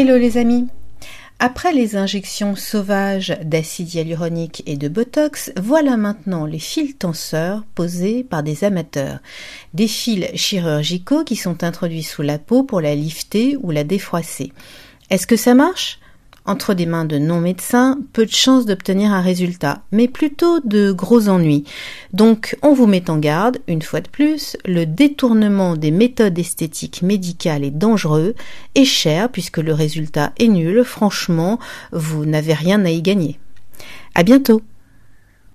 Hello les amis Après les injections sauvages d'acide hyaluronique et de Botox, voilà maintenant les fils tenseurs posés par des amateurs. Des fils chirurgicaux qui sont introduits sous la peau pour la lifter ou la défroisser. Est-ce que ça marche? Entre des mains de non-médecins, peu de chances d'obtenir un résultat, mais plutôt de gros ennuis. Donc on vous met en garde, une fois de plus, le détournement des méthodes esthétiques médicales est dangereux et cher puisque le résultat est nul, franchement, vous n'avez rien à y gagner. À bientôt!